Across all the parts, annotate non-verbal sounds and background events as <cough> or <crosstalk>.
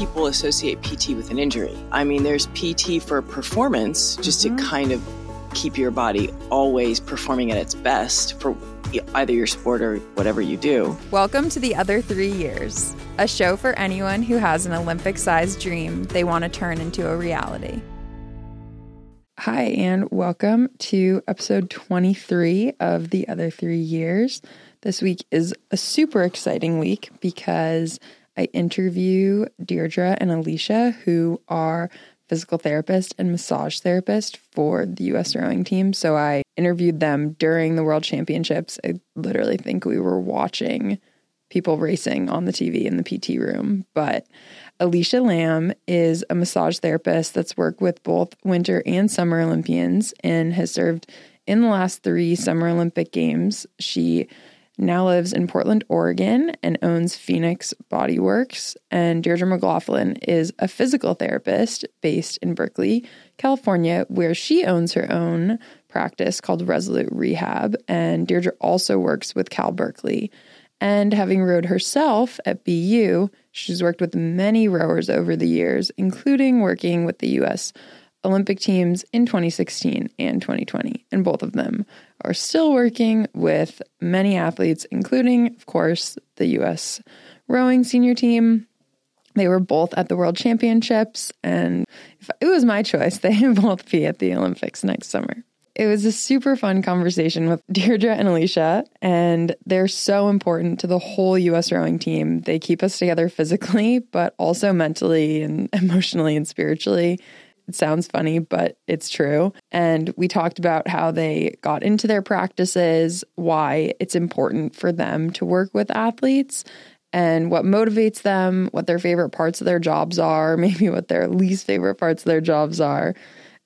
people associate PT with an injury. I mean, there's PT for performance, just mm-hmm. to kind of keep your body always performing at its best for either your sport or whatever you do. Welcome to the other three years, a show for anyone who has an Olympic sized dream they want to turn into a reality. Hi, and welcome to episode 23 of The Other Three Years. This week is a super exciting week because I interview Deirdre and Alicia, who are physical therapist and massage therapist for the US rowing team. So I interviewed them during the World Championships. I literally think we were watching people racing on the TV in the PT room. But Alicia Lamb is a massage therapist that's worked with both Winter and Summer Olympians and has served in the last three Summer Olympic Games. She now lives in Portland, Oregon, and owns Phoenix Bodyworks. And Deirdre McLoughlin is a physical therapist based in Berkeley, California, where she owns her own practice called Resolute Rehab. And Deirdre also works with Cal Berkeley. And having rowed herself at BU, she's worked with many rowers over the years, including working with the US Olympic teams in 2016 and 2020, and both of them are still working with many athletes, including, of course, the US rowing senior team. They were both at the World Championships, and if it was my choice, <laughs> they both be at the Olympics next summer. It was a super fun conversation with <laughs> Deirdre and Alicia, and they're so important to the whole US rowing team. They keep us together physically, but also mentally and <laughs> emotionally and spiritually. It sounds funny, but it's true. And we talked about how they got into their practices, why it's important for them to work with athletes, and what motivates them, what their favorite parts of their jobs are, <laughs> maybe what their least favorite parts of their jobs are.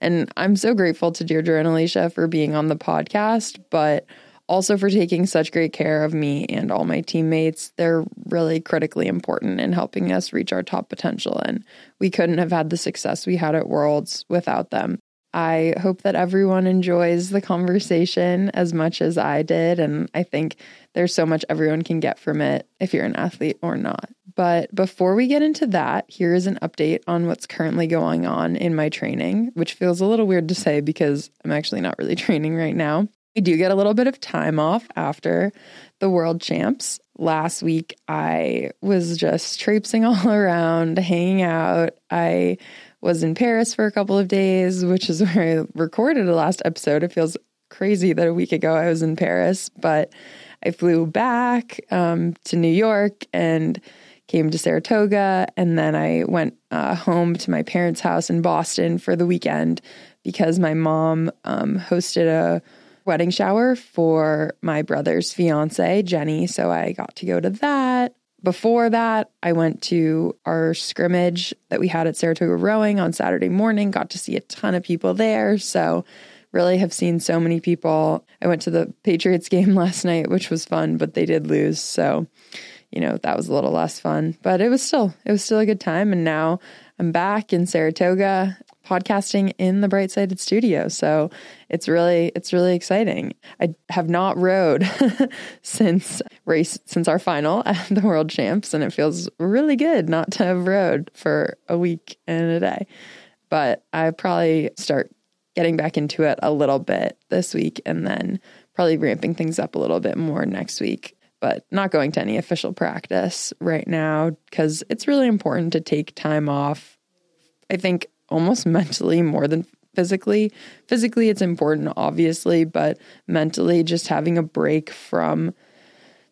And I'm so grateful to Deirdre and Alicia for being on the podcast, but also for taking such great care of me and all my teammates. They're really critically important in helping us reach our top potential. And we couldn't have had the success we had at Worlds without them. I hope that everyone enjoys the conversation as much as I did. And I think there's so much everyone can get from it if you're an athlete or not. But before we get into that, here is an update on what's currently going on in my training, which feels a little weird to say because I'm actually not really <laughs> training right now. We do get a little bit of time off after the world champs. Last week, I was just traipsing <laughs> all around, hanging out. I was in Paris for a couple of days, which is <laughs> where I recorded the last episode. It feels crazy that a week ago I was in Paris, but I flew back um, to New York and came to Saratoga. And then I went uh, home to my parents' house in Boston for the weekend because my mom um, hosted a wedding shower for my brother's fiance, Jenny. So I got to go to that. Before that, I went to our scrimmage that we had at Saratoga Rowing on Saturday morning, got to see a ton of people there. So, really have seen so many people. I went to the Patriots game <laughs> last night, which was fun, but they did lose. So, you know, that was a little less fun, but it was still, it was still a good time. And now I'm back in Saratoga podcasting in the Bright Sided studio. So it's really it's really exciting. I have not rode <laughs> since race since our final <laughs> at the World Champs, and it feels really good not to have rode for a week and a day. But I probably start getting back into it a little bit this week, and then probably ramping things up a little bit more next week. But not going to any official practice right now because it's really important to take time off. I think almost mentally more than physically. Physically, it's important, obviously, but mentally, just having a break from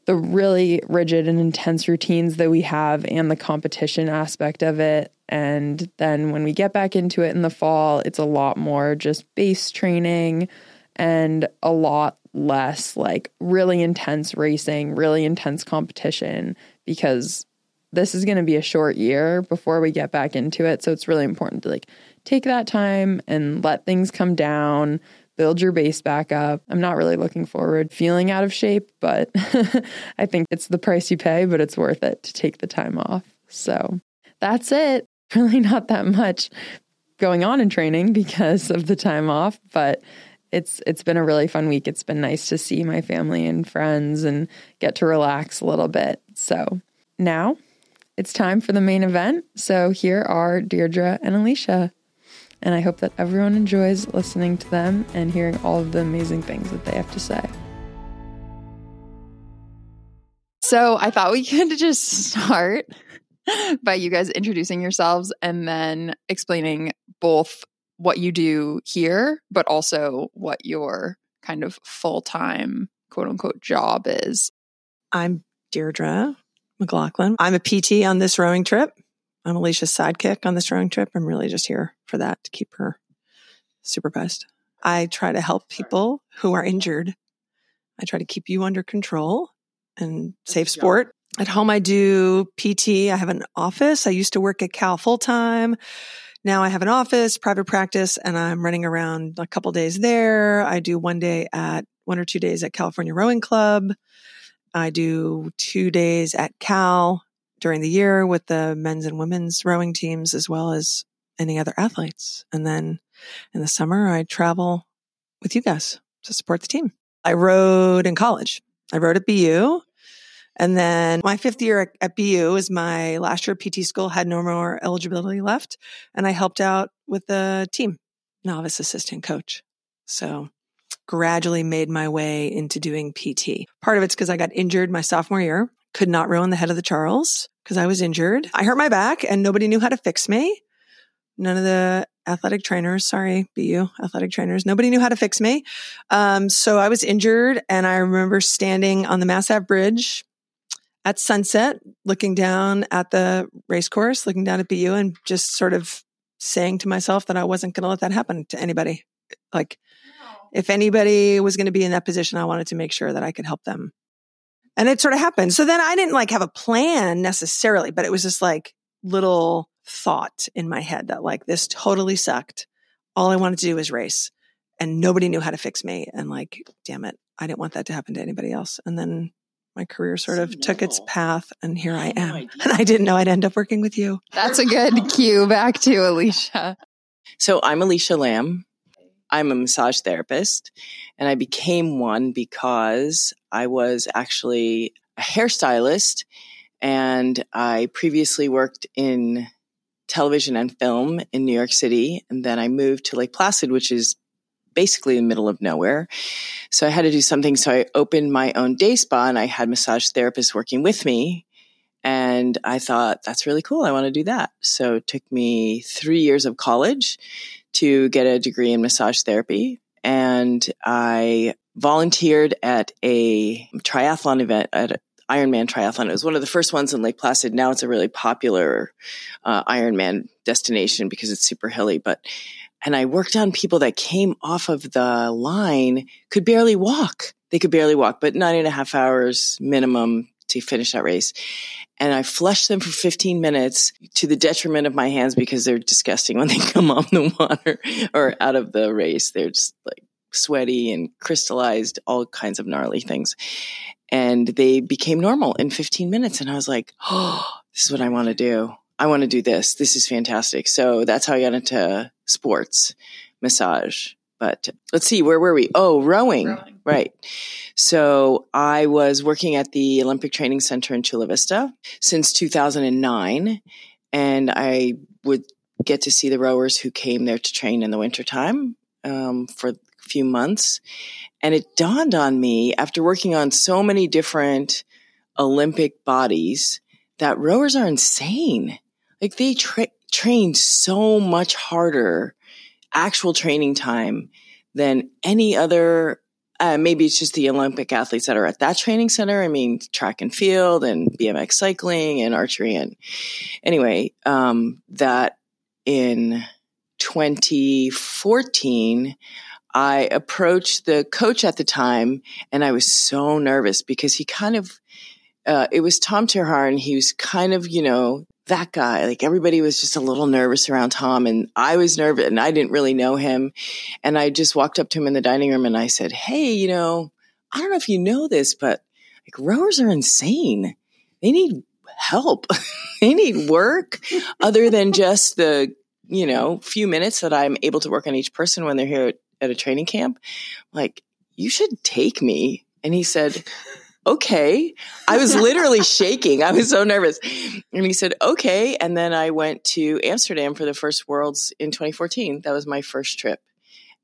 the really rigid and intense routines that we have and the competition aspect of it. And then when we get back into it in the fall, it's a lot more just base training and a lot less like really intense racing, really intense competition because this is going to be a short year before we get back into it. So it's really important to like take that time and let things come down, build your base back up. I'm not really looking forward feeling out of shape, but <laughs> I think it's the price you pay, but it's worth it to take the time off. So that's it. <laughs> Really not that much going on in training because of the time off, but it's it's been a really fun week. It's been nice to see my family and friends and get to relax a little bit. So now it's time for the main event. So here are Deirdre and Alicia. And I hope that everyone enjoys listening to them and hearing all of the amazing things that they have to say. So I thought we <laughs> could just start by you guys introducing yourselves and then explaining both what you do here, but also what your kind of full time quote unquote job is. I'm Deirdre McLoughlin. I'm a PT on this rowing trip. I'm Alicia's sidekick on this rowing trip. I'm really just here for that to keep her supervised. I try to help people who are injured. I try to keep you under control and safe sport. At home, I do PT. I have an office. I used to work at Cal full time. Now I have an office, private practice, and I'm running around a couple days there. I do one day at one or two days at California Rowing Club. I do two days at Cal during the year with the men's and women's rowing teams, as well as any other athletes. And then in the summer, I travel with you guys to support the team. I rowed in college. I rowed at BU. And then my fifth year at, BU is my last year PT school, had no more eligibility left. And I helped out with the team, novice assistant coach. So gradually made my way into doing PT. Part of it's because I got injured my sophomore year, could not row in the head of the Charles because I was injured. I hurt my back and nobody knew how to fix me. None of the athletic trainers, sorry, BU athletic trainers, nobody knew how to fix me. Um, so I was injured and I remember standing on the Mass Ave Bridge at sunset, looking down at the race course, looking down at BU and just sort of saying to myself that I wasn't going to let that happen to anybody. Like, if anybody was going to be in that position, I wanted to make sure that I could help them. And it sort of happened. So then I didn't like have a plan necessarily, but it was just like little thought in my head that like this totally sucked. All I wanted to do was race and nobody knew how to fix me. And like, damn it, I didn't want that to happen to anybody else. And then my career sort of took its path and here I, I am. <laughs> No and I didn't know I'd end up working with you. That's a good cue back to Alicia. So I'm Alicia Lamb. I'm a massage therapist and I became one because I was actually a hairstylist and I previously worked in television and film in New York City. And then I moved to Lake Placid, which is basically in the middle of nowhere. So I had to do something. So I opened my own day spa and I had massage therapists working with me. And I thought, that's really cool. I want to do that. So it took me three years of college to get a degree in massage therapy. And I volunteered at a triathlon event at Ironman triathlon. It was one of the first ones in Lake Placid. Now it's a really popular uh, Ironman destination because it's super hilly. But and I worked on people that came off of the line could barely walk. They could barely walk, but nine and a half hours minimum to finish that race and I flush them for 15 minutes to the detriment of my hands because they're disgusting when they <laughs> come off the water or out of the race. They're just like sweaty and crystallized, all kinds of gnarly things. And they became normal in 15 minutes. And I was like, oh, <gasps> this is what I want to do. I want to do this. This is fantastic. So that's how I got into sports massage. But let's see, where were we? Oh, rowing. rowing. Right. So I was working at the Olympic Training Center in Chula Vista since 2009. And I would get to see the rowers who came there to train in the wintertime um, for a few months. And it dawned on me after working on so many different Olympic bodies that rowers are insane. Like they tra- train so much harder actual training time than any other uh, maybe it's just the Olympic athletes that are at that training center. I mean, track and field and BMX cycling and archery. And anyway, um, that in 2014, I approached the coach at the time and I was so nervous because he kind of, uh, it was Tom Terhaar and he was kind of, you know, that guy. Like everybody was just a little nervous around Tom and I was nervous and I didn't really know him. And I just walked up to him in the dining room and I said, Hey, you know, I don't know if you know this, but like rowers are insane. They need help. <laughs> they need work other than just the, you know, few minutes that I'm able to work on each person when they're here at, at a training camp. Like, you should take me. And he said, okay. I was literally <laughs> shaking. I was so nervous. And he said, okay. And then I went to Amsterdam for the first Worlds in 2014. That was my first trip.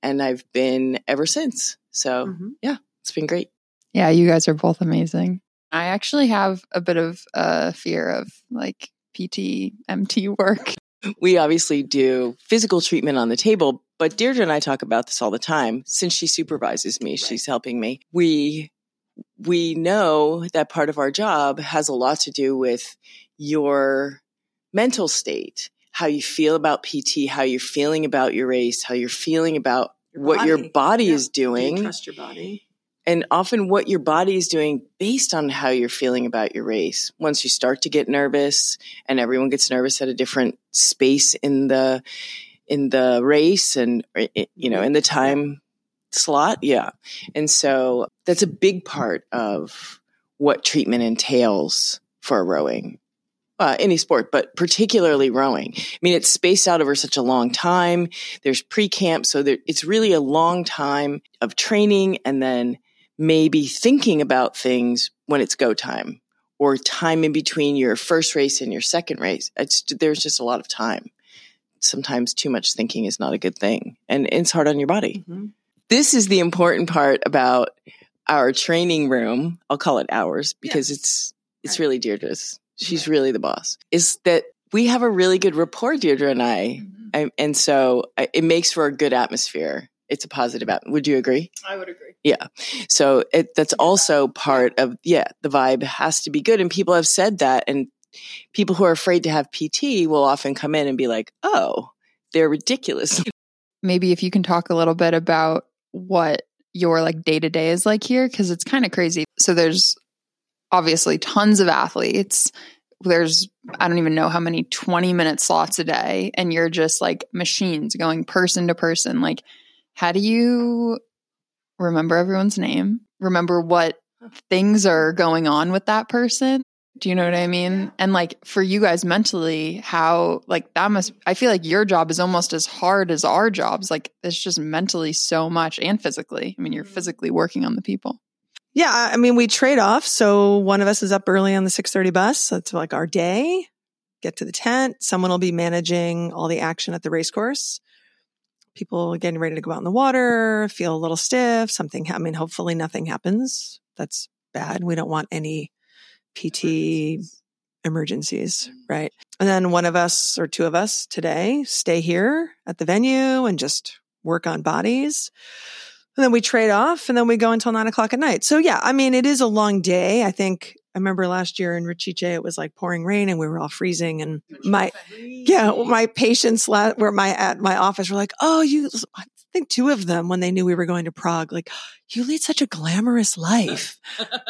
And I've been ever since. So mm-hmm. yeah, it's been great. Yeah, you guys are both amazing. I actually have a bit of a fear of like PT, MT work. We obviously do physical treatment on the table, but Deirdre and I talk about this all the time. Since she supervises me, right. she's helping me. We we know that part of our job has a lot to do with your mental state, how you feel about PT, how you're feeling about your race, how you're feeling about your what your body yeah. is doing. You trust your body. And often what your body is doing based on how you're feeling about your race. Once you start to get nervous and everyone gets nervous at a different space in the in the race and eh, eh, you know mm-hmm. in the time slot. Yeah. And so that's a big part of what treatment entails for rowing. Uh, any sport, but particularly rowing. I mean, it's spaced out over such a long time. There's pre-camp, so there, it's really a long time of training and then maybe thinking about things when it's go time or time in between your first race and your second race. It's, there's just a lot of time. Sometimes too much thinking is not a good thing and it's hard on your body. Mm-hmm this is the important part about our training room. I'll call it ours because yeah. it's it's right. really Deirdre's. She's really the boss. Is that we have a really good rapport, Deirdre and I, mm-hmm. I and so it makes for a good atmosphere. It's a positive atmosphere. Would you agree? I would agree. Yeah. So it, that's also part of yeah. The vibe has to be good, and people have said that, and people who are afraid to have PT will often come in and be like, "Oh, they're ridiculous." Maybe if you can talk a little bit about what your like day to day is like here because it's kind of crazy. So there's obviously tons of athletes. There's I don't even know how many 20 minute slots a day and you're just like machines going person to person. Like how do you remember everyone's name? Remember what things are going on with that person? Do you know what I mean? And like for you guys mentally, how like that must I feel like your job is almost as hard as our jobs. Like it's just mentally so much and physically. I mean, you're mm-hmm. physically working on the people. Yeah, I mean, we trade off. So one of us is up early on the 6:30 bus. That's like our day. Get to the tent. Someone will be managing all the action at the race course. People getting ready to go out in the water, feel a little stiff, something I mean, hopefully nothing happens. That's bad. We don't want any PT emergencies, right? And then one of us or two of us today stay here at the venue and just work on bodies. And then we trade off and then we go until nine o'clock at night. So yeah, I mean, it is a long day. I think I remember last year in Račice, it was like pouring rain and we were all freezing. And my, yeah, my patients were my at my office were like, "Oh, you." I think two of them when they knew we were going to Prague, like, "You lead such a glamorous life."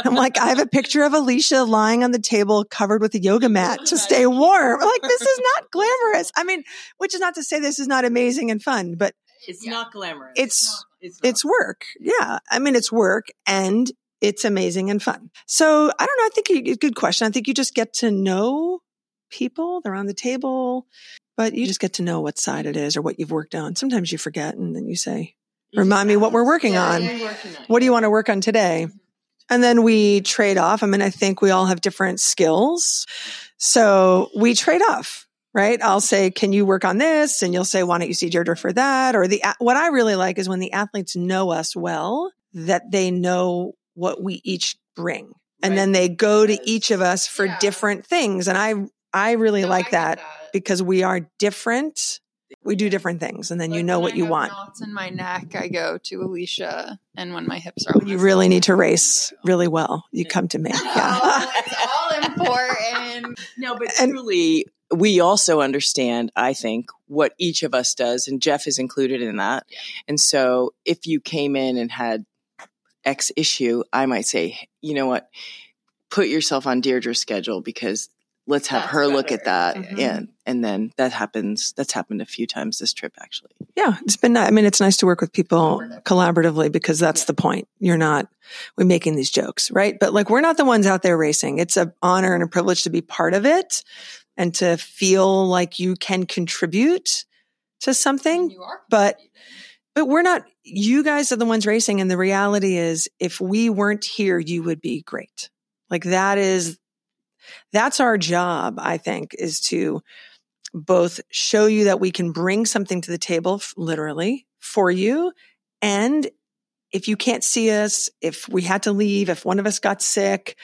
I'm like, I have a picture of Alicia lying on the table covered with a yoga mat to stay <laughs> warm. Like, this is not glamorous. I mean, which is not to say this is not amazing and fun, but it's yeah. not glamorous. It's it's, not, it's, it's work. Yeah, I mean, it's work and it's amazing and fun. So I don't know. I think a good question. I think you just get to know people. They're on the table, but you just get to know what side it is or what you've worked on. Sometimes you forget and then you say, remind me what we're working yeah, on. Working on. What do you want to work on today? Mm-hmm. And then we trade off. I mean, I think we all have different skills. So we trade off, right? I'll say, can you work on this? And you'll say, why don't you see Deirdre for that? Or the, what I really like is when the athletes know us well, that they know what we each bring. And right. then they go to each of us for yeah. different things. And I, I really no, like I that, that, because we are different. We do different things, and then like you know what you want. Knots in my neck, I go to Alicia, and when my hips are, when you really need to race really well, you come to me. <laughs> Oh, yeah, oh, it's <laughs> all important. no, but and, truly, we also understand, I think, what each of us does, and Jeff is included in that. Yeah. And so, if you came in and had X issue, I might say, you know what, put yourself on Deirdre's schedule because let's have that's her better. look at that. Mm-hmm. And and then that happens. That's happened a few times this trip actually. Yeah, it's been. I mean, it's nice to work with people collaboratively because that's yeah. the point. You're not we're making these jokes, right? But like we're not the ones out there racing. It's an honor and a privilege to be part of it and to feel like you can contribute to something. but But we're not, you guys are the ones racing. And the reality is, if we weren't here, you would be great. Like that is, that's our job, I think, is to both show you that we can bring something to the table, literally, for you. And if you can't see us, if we had to leave, if one of us got sick,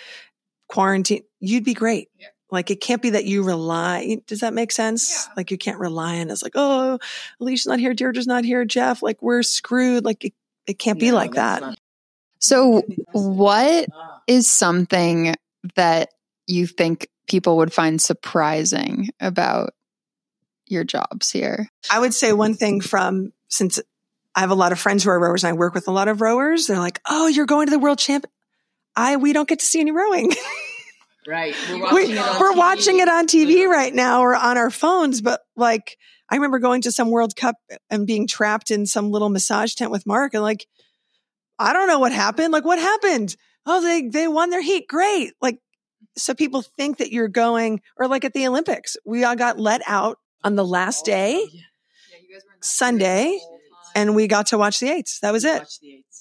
quarantine, you'd be great. Yeah. Like it can't be that you rely. Does that make sense? Yeah. Like you can't rely on us. Like, oh, Alicia's not here. Deirdre's not here. Jeff, like we're screwed. Like it, it can't no, be like that. Not- so what is something that you think people would find surprising about your jobs here? I would say one thing from since I have a lot of friends who are rowers and I work with a lot of rowers. They're like, "Oh, you're going to the world champ." I we don't get to see any rowing. <laughs> Right. We're watching, we, it, we're watching it on TV right now or on our phones, but like I remember going to some World Cup and being trapped in some little massage tent with Mark and like I don't know what happened. Like what happened? Oh, they they won their heat. Great. Like so people think that you're going or like at the Olympics. We all got let out on the last oh, day. Yeah. Yeah, Sunday and we got to watch the eights. That was it.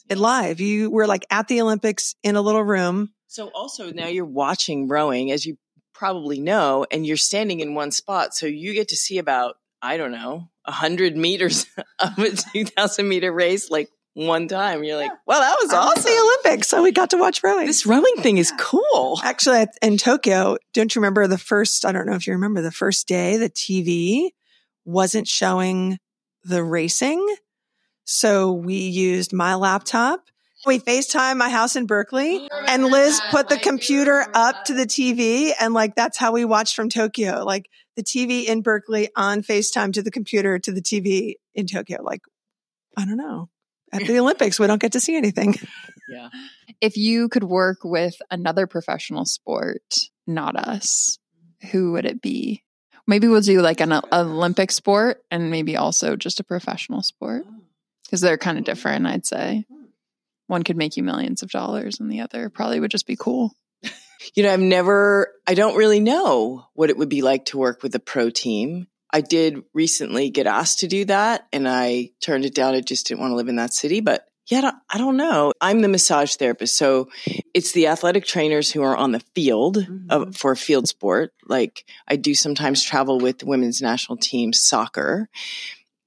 It live. You were like at the Olympics in a little room. So also now you're watching rowing, as you probably know, and you're standing in one spot. So you get to see about, I don't know, a hundred meters <laughs> of a 2000 meter race, like one time. You're like, well, that was awesome. the Olympics. So we got to watch rowing. This rowing thing is cool. Actually, in Tokyo, don't you remember the first, I don't know if you remember the first day, the TV wasn't showing the racing. So we used my laptop. We FaceTime my house in Berkeley oh, and Liz put the computer up to the TV. And like, that's how we watched from Tokyo. Like the TV in Berkeley on FaceTime to the computer to the TV in Tokyo. Like, I don't know. At the Olympics, we don't get to see anything. <laughs> Yeah. If you could work with another professional sport, not us, who would it be? Maybe we'll do like an Olympic sport and maybe also just a professional sport oh. because they're kind of hmm. different, I'd say. Hmm. One could make you millions of dollars and the other probably would just be cool. <laughs> You know, I've never, I don't really know what it would be like to work with a pro team. I did recently get asked to do that and I turned it down. I just didn't want to live in that city, but yeah, I don't know. I'm the massage therapist. So it's the athletic trainers who are on the field mm-hmm. of, for a field sport. Like I do sometimes travel with the women's national team soccer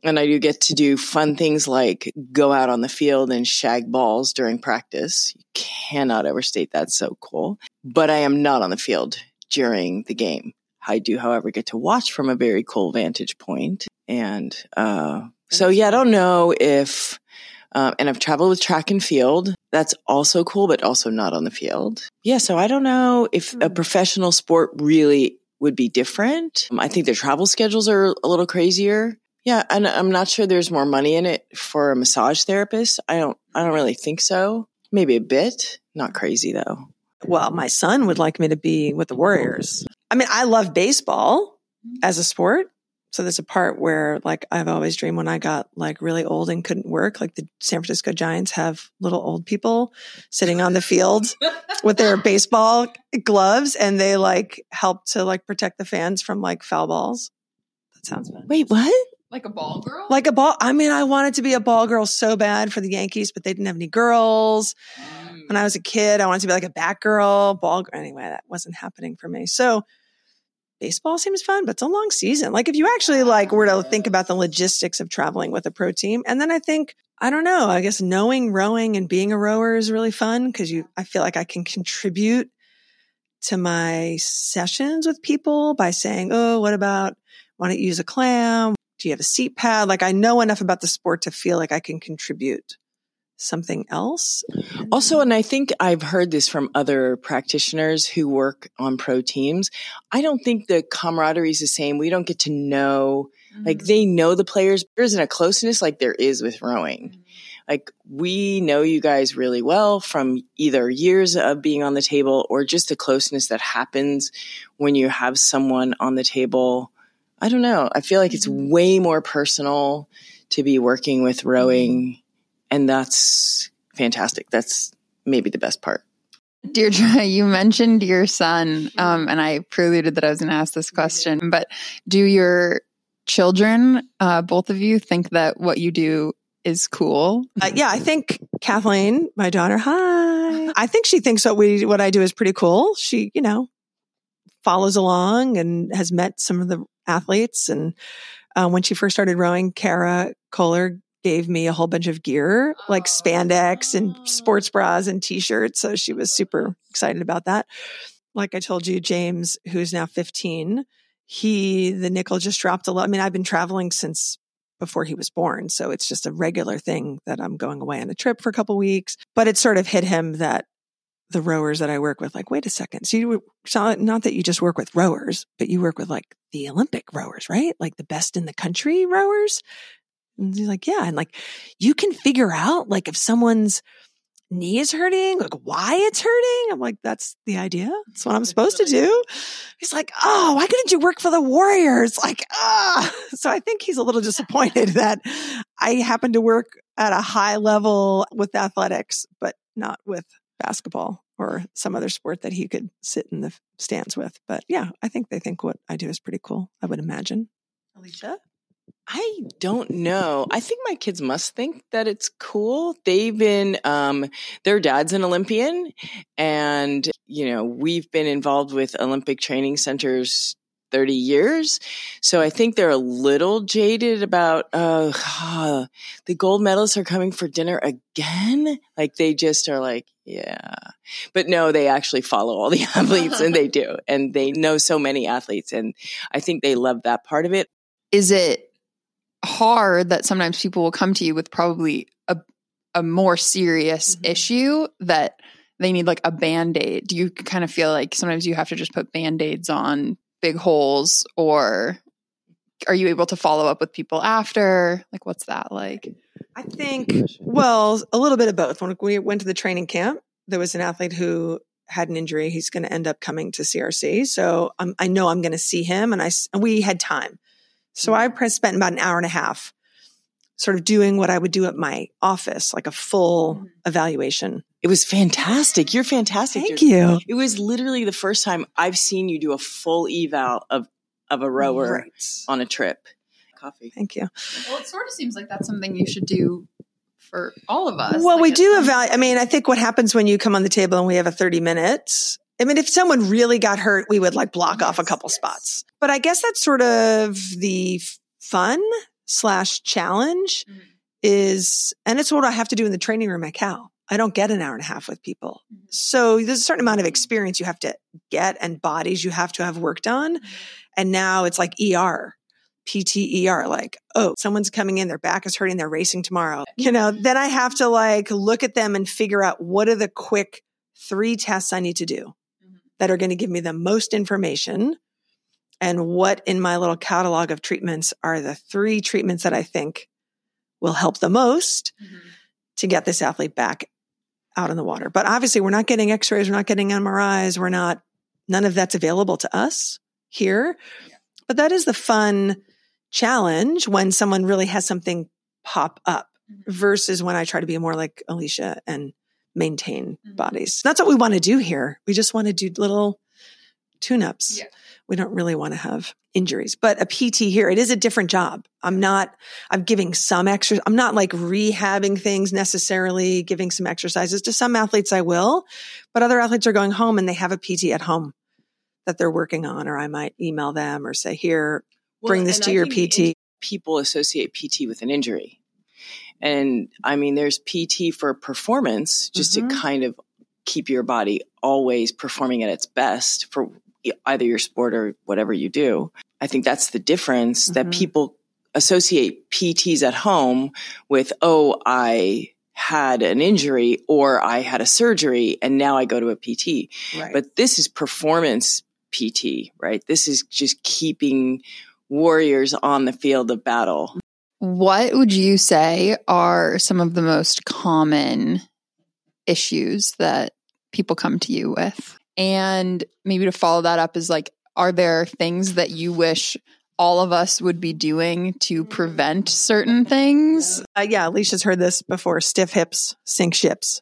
and I do get to do fun things like go out on the field and shag balls during practice. You cannot overstate that. So cool. But I am not on the field during the game. I do, however, get to watch from a very cool vantage point. And uh, so, yeah, I don't know if, uh, and I've traveled with track and field. That's also cool, but also not on the field. Yeah, so I don't know if a hmm. professional sport really would be different. I think their travel schedules are a little crazier. Yeah, and I'm not sure there's more money in it for a massage therapist. I don't I don't really think so. Maybe a bit, not crazy though. Well, my son would like me to be with the Warriors. I mean, I love baseball mm-hmm. as a sport. So there's a part where like I've always dreamed when I got like really old and couldn't work, like the San Francisco Giants have little old people sitting on the field <laughs> with their baseball gloves and they like help to like protect the fans from like foul balls. That sounds fun. Wait, what? Like a ball girl? Like a ball. I mean, I wanted to be a ball girl so bad for the Yankees, but they didn't have any girls. When I was a kid, I wanted to be like a bat girl, ball. Girl. Anyway, that wasn't happening for me. So baseball seems fun, but it's a long season. Like if you actually like were to think about the logistics of traveling with a pro team, and then I think I don't know. I guess knowing rowing and being a rower is really fun because you. I feel like I can contribute to my sessions with people by saying, "Oh, what about why don't you use a clam? Do you have a seat pad? Like I know enough about the sport to feel like I can contribute something else. Also, and I think I've heard this from other practitioners who work on pro teams. I don't think the camaraderie is the same. We don't get to know, mm-hmm. like they know the players. There isn't a closeness like there is with rowing. Mm-hmm. Like we know you guys really well from either years of being on the table or just the closeness that happens when you have someone on the table I don't know. I feel like it's mm-hmm. way more personal to be working with rowing, and that's fantastic. That's maybe the best part. Deirdre, <laughs> you mentioned your son, um, and I preluded that I was going to ask this question, but do your children, uh, both of you, think that what you do is cool. Uh, yeah, I think Kathleen, my daughter, hi. I think she thinks what we what I do is pretty cool. She, you know, follows along and has met some of the athletes. And uh, when she first started rowing, Kara Kohler gave me a whole bunch of gear, like spandex oh. and sports bras and t-shirts. So she was super excited about that. Like I told you, James, who's now 15, he, the nickel just dropped a lot. I mean, I've been traveling since before he was born. So it's just a regular thing that I'm going away on a trip for a couple weeks. But it sort of hit him that the rowers that I work with, like, wait a second. So you, not that you just work with rowers, but you work with like the Olympic rowers, right? Like the best in the country rowers. And he's like, yeah. And like, you can figure out like if someone's knee is hurting, like why it's hurting. I'm like, that's the idea. That's what I'm supposed to do. He's like, oh, why couldn't you work for the Warriors? Like, ah. <laughs> So I think he's a little disappointed <laughs> that I happen to work at a high level with athletics, but not with basketball or some other sport that he could sit in the stands with. But yeah, I think they think what I do is pretty cool. I would imagine. Alicia? I don't know. I think my kids must think that it's cool. They've been, um, their dad's an Olympian and, you know, we've been involved with Olympic training centers 30 years. So I think they're a little jaded about, uh, the gold medalists are coming for dinner again. Like they just are like, yeah. But no, they actually follow all the <laughs> athletes and they <laughs> do. And they know so many athletes. And I think they love that part of it. Is it hard that sometimes people will come to you with probably a, a more serious mm-hmm. issue that they need like a band aid? Do you kind of feel like sometimes you have to just put band aids on big holes or are you able to follow up with people after? Like, what's that like? I think, well, a little bit of both. When we went to the training camp, there was an athlete who had an injury. He's going to end up coming to CRC. So um, I know I'm going to see him and I, and we had time. So I spent about an hour and a half sort of doing what I would do at my office, like a full mm-hmm. evaluation. It was fantastic. You're fantastic. Thank you. It was literally the first time I've seen you do a full eval of of a rower right. on a trip. Coffee. Thank you. Well, it sort of seems like that's something you should do for all of us. Well, like we do evaluate. I mean, I think what happens when you come on the table and we have a 30 minutes. I mean, if someone really got hurt, we would like block yes, off a couple yes. spots. But I guess that's sort of the fun slash challenge mm-hmm. is, and it's what I have to do in the training room at Cal. I don't get an hour and a half with people. Mm-hmm. So there's a certain amount of experience you have to get and bodies you have to have worked on. Mm-hmm. And now it's like ER, PTER, like, oh, someone's coming in, their back is hurting, they're racing tomorrow. <laughs> You know, then I have to like look at them and figure out what are the quick three tests I need to do. That are going to give me the most information and what in my little catalog of treatments are the three treatments that I think will help the most mm-hmm. to get this athlete back out in the water. But obviously, we're not getting x rays, we're not getting MRIs, we're not, none of that's available to us here. Yeah. But that is the fun challenge when someone really has something pop up mm-hmm. versus when I try to be more like Alicia and maintain mm-hmm. bodies. That's what we want to do here. We just want to do little tune ups. Yeah we don't really want to have injuries. But a PT here, it is a different job. I'm not, I'm giving some extra, I'm not like rehabbing things necessarily, giving some exercises. To some athletes, I will, but other athletes are going home and they have a PT at home that they're working on, or I might email them or say, here, well, bring this to I your PT. People associate PT with an injury. And I mean, there's PT for performance, just mm-hmm. to kind of keep your body always performing at its best for either your sport or whatever you do. I think that's the difference mm-hmm. that people associate PTs at home with, oh, I had an injury or I had a surgery and now I go to a PT. Right. But this is performance PT, right? This is just keeping warriors on the field of battle. What would you say are some of the most common issues that people come to you with? And maybe to follow that up is like, are there things that you wish all of us would be doing to prevent certain things? Uh, yeah, Alicia's heard this before stiff hips, sink ships.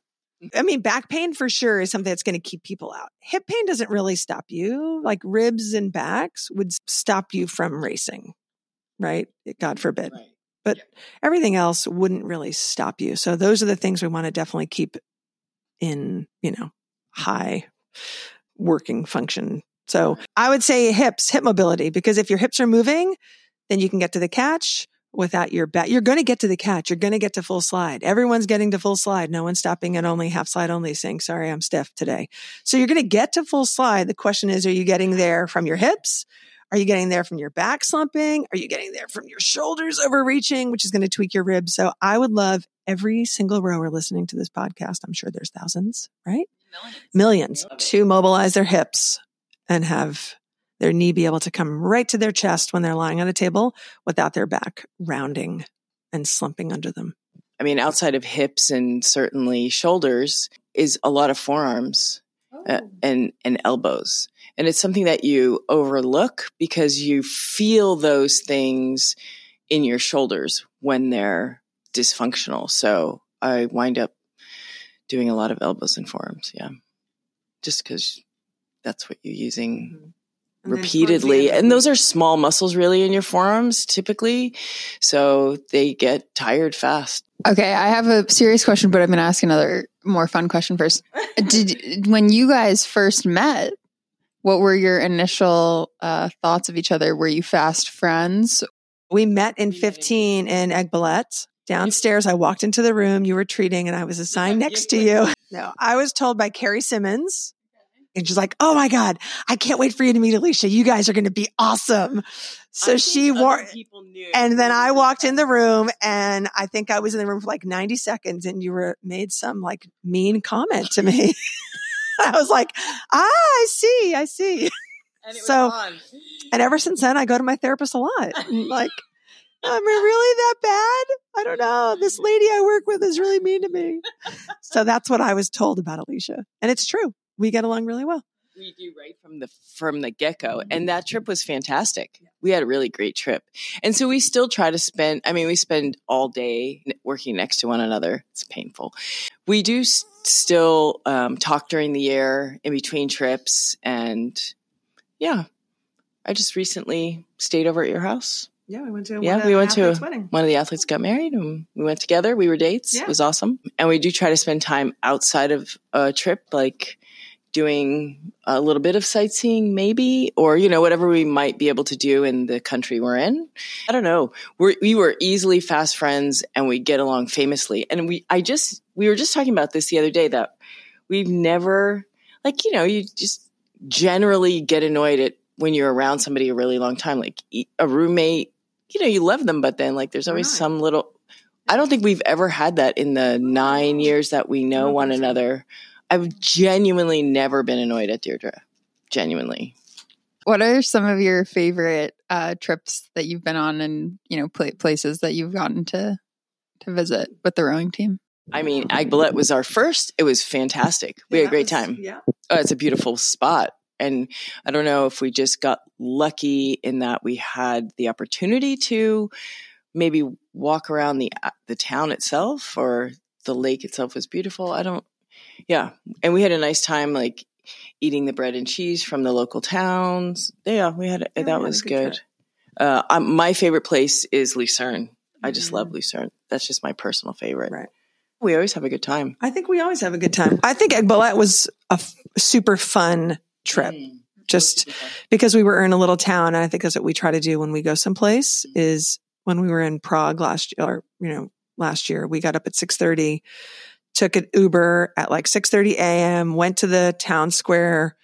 I mean, back pain for sure is something that's going to keep people out. Hip pain doesn't really stop you. Like ribs and backs would stop you from racing, right? God forbid. Right. But everything else wouldn't really stop you. So those are the things we want to definitely keep in, you know, high working function. So uh-huh. I would say hips, hip mobility, because if your hips are moving, then you can get to the catch without your back. You're going to get to the catch. You're going to get to full slide. Everyone's getting to full slide. No one's stopping at only half slide only saying, sorry, I'm stiff today. So you're going to get to full slide. The question is, are you getting there from your hips? Are you getting there from your back slumping? Are you getting there from your shoulders overreaching, which is going to tweak your ribs? So I would love every single rower listening to this podcast. I'm sure there's thousands, right? Millions, Millions to mobilize their hips and have their knee be able to come right to their chest when they're lying on a table without their back rounding and slumping under them. I mean, outside of hips and certainly shoulders is a lot of forearms uh, oh. and and elbows and it's something that you overlook because you feel those things in your shoulders when they're dysfunctional. So I wind up doing a lot of elbows and forearms. Yeah. Just because that's what you're using mm-hmm and repeatedly. And those are small muscles really in your forearms typically. So they get tired fast. Okay. I have a serious question, but I'm going to ask another more fun question first. <laughs> Did, when you guys first met, what were your initial uh, thoughts of each other? Were you fast friends? We met in 15 in Aiguebelette. Downstairs, I walked into the room you were treating and I was assigned next to you. <laughs> No, I was told by Carrie Simmons. And she's like, Oh my God, I can't wait for you to meet Alicia. You guys are going to be awesome. So she wore, and then I walked in the room and I think I was in the room for like 90 seconds and you were made some like mean comment to me. <laughs> <laughs> I was like, ah, I see, I see. And so, and ever since then, I go to my therapist a lot. <laughs> like, am I really that bad? I don't know. This lady I work with is really mean to me. so that's what I was told about Alicia, and it's true. We get along really well. We do right from the from the get go, and that trip was fantastic. We had a really great trip, and so we still try to spend. I mean, we spend all day working next to one another. It's painful. We do still um, talk during the year in between trips, and yeah, I just recently stayed over at your house. Yeah, we went to yeah, we went to a, one of the athletes got married, and we went together. We were dates. Yeah. It was awesome, and we do try to spend time outside of a trip, like doing a little bit of sightseeing maybe or you know whatever we might be able to do in the country we're in. I don't know. We're, we were easily fast friends and we get along famously. And we i just we were just talking about this the other day that we've never like you know you just generally get annoyed at when you're around somebody a really long time. Like a roommate you know you love them but then like there's always some little i don't think we've ever had that in the nine years that we know one another I've genuinely never been annoyed at Deirdre. Genuinely. What are some of your favorite uh, trips that you've been on, and you know, pl- places that you've gotten to to visit with the rowing team? I mean, Aiguebelette was our first. It was fantastic. We yeah, had a great time. Yeah, oh, it's a beautiful spot, and I don't know if we just got lucky in that we had the opportunity to maybe walk around the the town itself, or the lake itself was beautiful. I don't yeah. And we had a nice time like eating the bread and cheese from the local towns. Yeah, we had yeah, that we was good. good. Uh, um, my favorite place is Lucerne. I just mm-hmm. love Lucerne. That's just my personal favorite. Right. We always have a good time. I think we always have a good time. I think Aiguebelette was a f- super fun trip. Mm. Just because we were in a little town, and I think that's what we try to do when we go someplace. Mm. Is when we were in Prague last year, or you know, last year, we got up at six thirty took an Uber at like 6:30 a.m., went to the town square,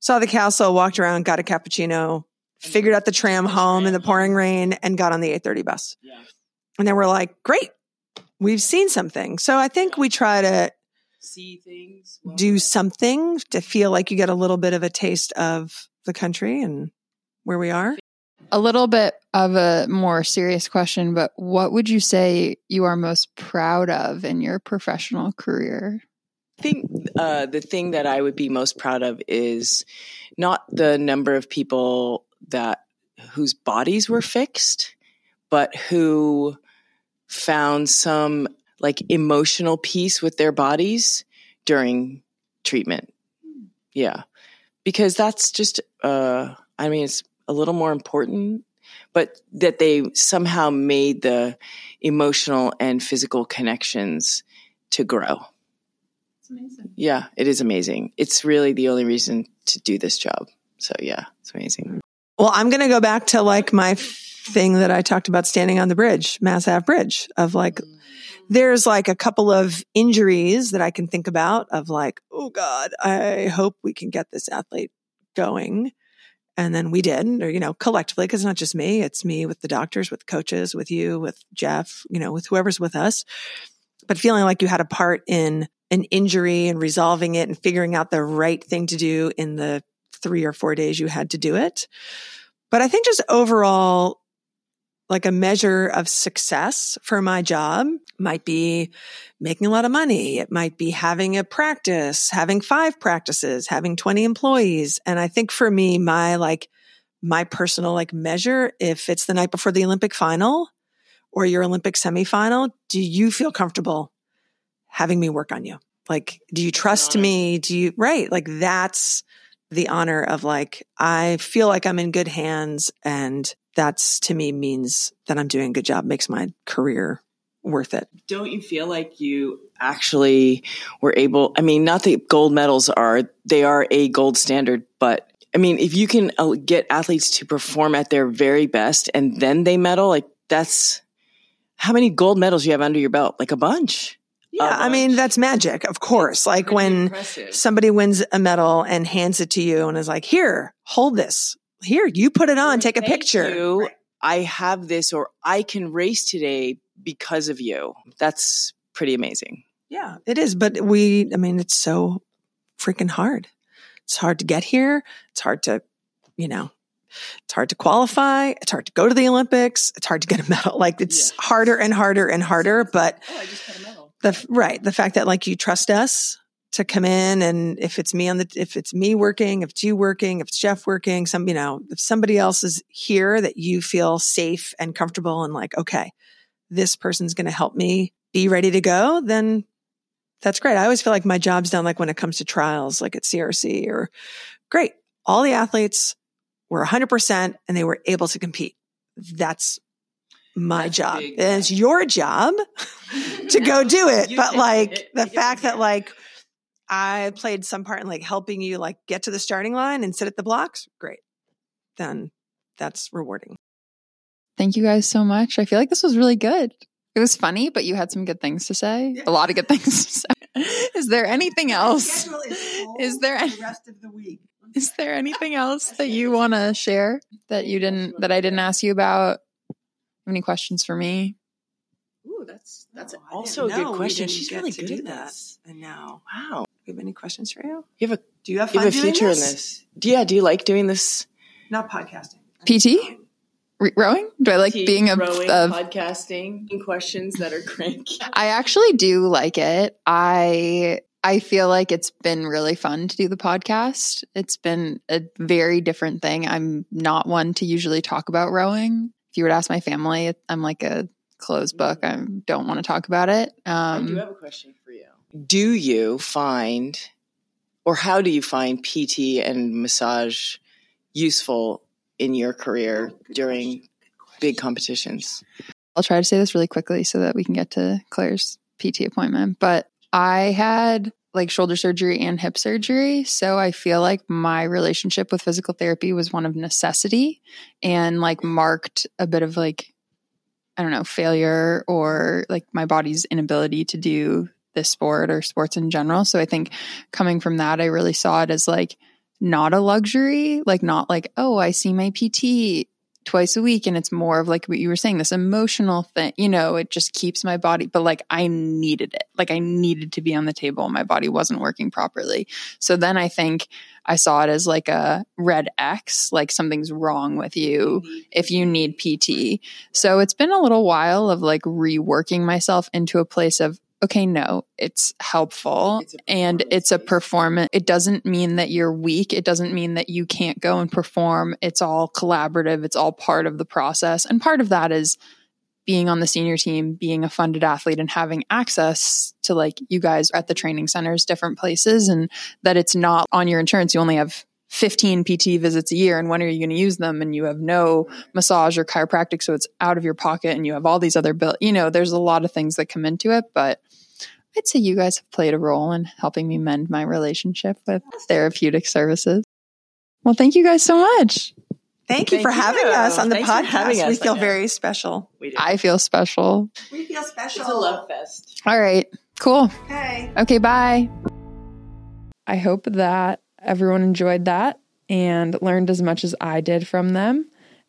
saw the castle, walked around, got a cappuccino, figured out the tram home in the pouring rain and got on the 8:30 bus. Yeah. And then we're like, "Great. We've seen something." So I think we try to see things, do something to feel like you get a little bit of a taste of the country and where we are. A little bit of a more serious question, but what would you say you are most proud of in your professional career? I think uh, the thing that I would be most proud of is not the number of people that whose bodies were fixed, but who found some like emotional peace with their bodies during treatment. Yeah, because that's just uh, I mean it's a little more important but that they somehow made the emotional and physical connections to grow. It's amazing. Yeah, it is amazing. It's really the only reason to do this job. So yeah, it's amazing. Well, I'm going to go back to like my thing that I talked about standing on the bridge, Mass Ave Bridge, of like, mm-hmm. there's like a couple of injuries that I can think about of like, oh God, I hope we can get this athlete going. And then we did, or, you know, collectively, because it's not just me, it's me with the doctors, with coaches, with you, with Jeff, you know, with whoever's with us. But feeling like you had a part in an injury and resolving it and figuring out the right thing to do in the three or four days you had to do it. But I think just overall, like a measure of success for my job might be making a lot of money. It might be having a practice, having five practices, having 20 employees. And I think for me, my like, my personal like measure, if it's the night before the Olympic final or your Olympic semifinal, do you feel comfortable having me work on you? Like, do you trust me? Do you, right? Like that's the honor of like, I feel like I'm in good hands and that's to me means that I'm doing a good job, makes my career worth it. Don't you feel like you actually were able? I mean, not that gold medals are, they are a gold standard, but I mean, if you can uh, get athletes to perform at their very best and then they medal, like that's how many gold medals you have under your belt? Like a bunch. Yeah, I mean that's magic, of course. Like when impressive. somebody wins a medal and hands it to you and is like, "Here, hold this. Here, you put it on. Take a picture." you. I have this, or I can race today because of you. That's pretty amazing. Yeah, it is. But we, I mean, it's so freaking hard. It's hard to get here. It's hard to, you know, it's hard to qualify. It's hard to go to the Olympics. It's hard to get a medal. <laughs> Like it's Yeah. harder and harder and harder. But Oh, I just got a medal. the right, the fact that like you trust us to come in and if it's me on the if it's me working, if it's you working, if it's Jeff working, some you know, if somebody else is here that you feel safe and comfortable and like, okay, this person's going to help me be ready to go, then that's great. I always feel like my job's done like when it comes to trials, like at CRC or great. All the athletes were 100% and they were able to compete. That's my That's job. big. And it's your job <laughs> to go do it. But like the fact that like I played some part in like helping you like get to the starting line and sit at the blocks, great. Then that's rewarding. Thank you guys so much. I feel like this was really good. It was funny, but you had some good things to say. A lot of good things to say. <laughs> Is there anything else? <laughs> Is there any- rest of the week? <laughs> Is there anything else that you want to share that you didn't that I didn't ask you about? Any questions for me? Ooh, that's that's No, also a good question. She's really good at that. this. And now, Wow, do you have any questions for you? you have a Do you have you have a doing future this? in this. Yeah, do you like doing this? Not podcasting. PT? Re- rowing? Do I like being a, rowing, a podcasting, questions that are cranky. <laughs> I actually do like it. I I feel like it's been really fun to do the podcast. It's been a very different thing. I'm not one to usually talk about rowing. If you were to ask my family, I'm like a closed book. I don't want to talk about it. I do Um, have a question for you. Do you find, or how do you find PT and massage useful in your career during big competitions? I'll try to say this really quickly so that we can get to Claire's PT appointment. But I had like shoulder surgery and hip surgery. So I feel like my relationship with physical therapy was one of necessity and like marked a bit of like, I don't know, failure or like my body's inability to do this sport or sports in general. So I think coming from that, I really saw it as like not a luxury, like not like, oh, I see my PT twice a week and it's more of like what you were saying this emotional thing you know it just keeps my body but like i needed it. Like i needed to be on the table my body wasn't working properly. So then i think i saw it as like a red x like something's wrong with you mm-hmm. if you need pt so it's been a little while of like reworking myself into a place of okay no it's helpful It's and it's a performance it doesn't mean that you're weak it doesn't mean that you can't go and perform it's all collaborative it's all part of the process and part of that is being on the senior team being a funded athlete and having access to like you guys at the training centers different places and that it's not on your insurance you only have 15 PT visits a year and when are you going to use them? And you have no massage or chiropractic, so it's out of your pocket and you have all these other bill. You know, there's a lot of things that come into it, but I'd say you guys have played a role in helping me mend my relationship with therapeutic services. Well, thank you guys so much. Thank you Thank for having us on the Thanks podcast. We us. feel very special. We do. I feel special. We feel special. it's a love fest. All right, cool. Okay. Okay, bye. I hope that everyone enjoyed that and learned as much as I did from them.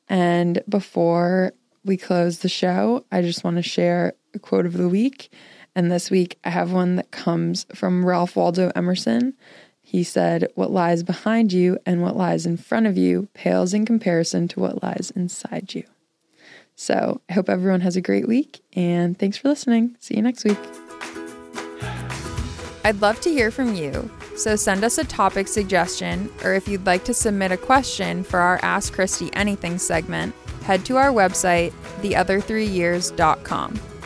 And before we close the show, I just want to share a quote of the week. And this week I have one that comes from Ralph Waldo Emerson. He said, What lies behind you and what lies in front of you pales in comparison to what lies inside you. So I hope everyone has a great week and thanks for listening. See you next week. I'd love to hear from you. So send us a topic suggestion, or if you'd like to submit a question for our Ask Christy Anything segment, head to our website, theother3years.com.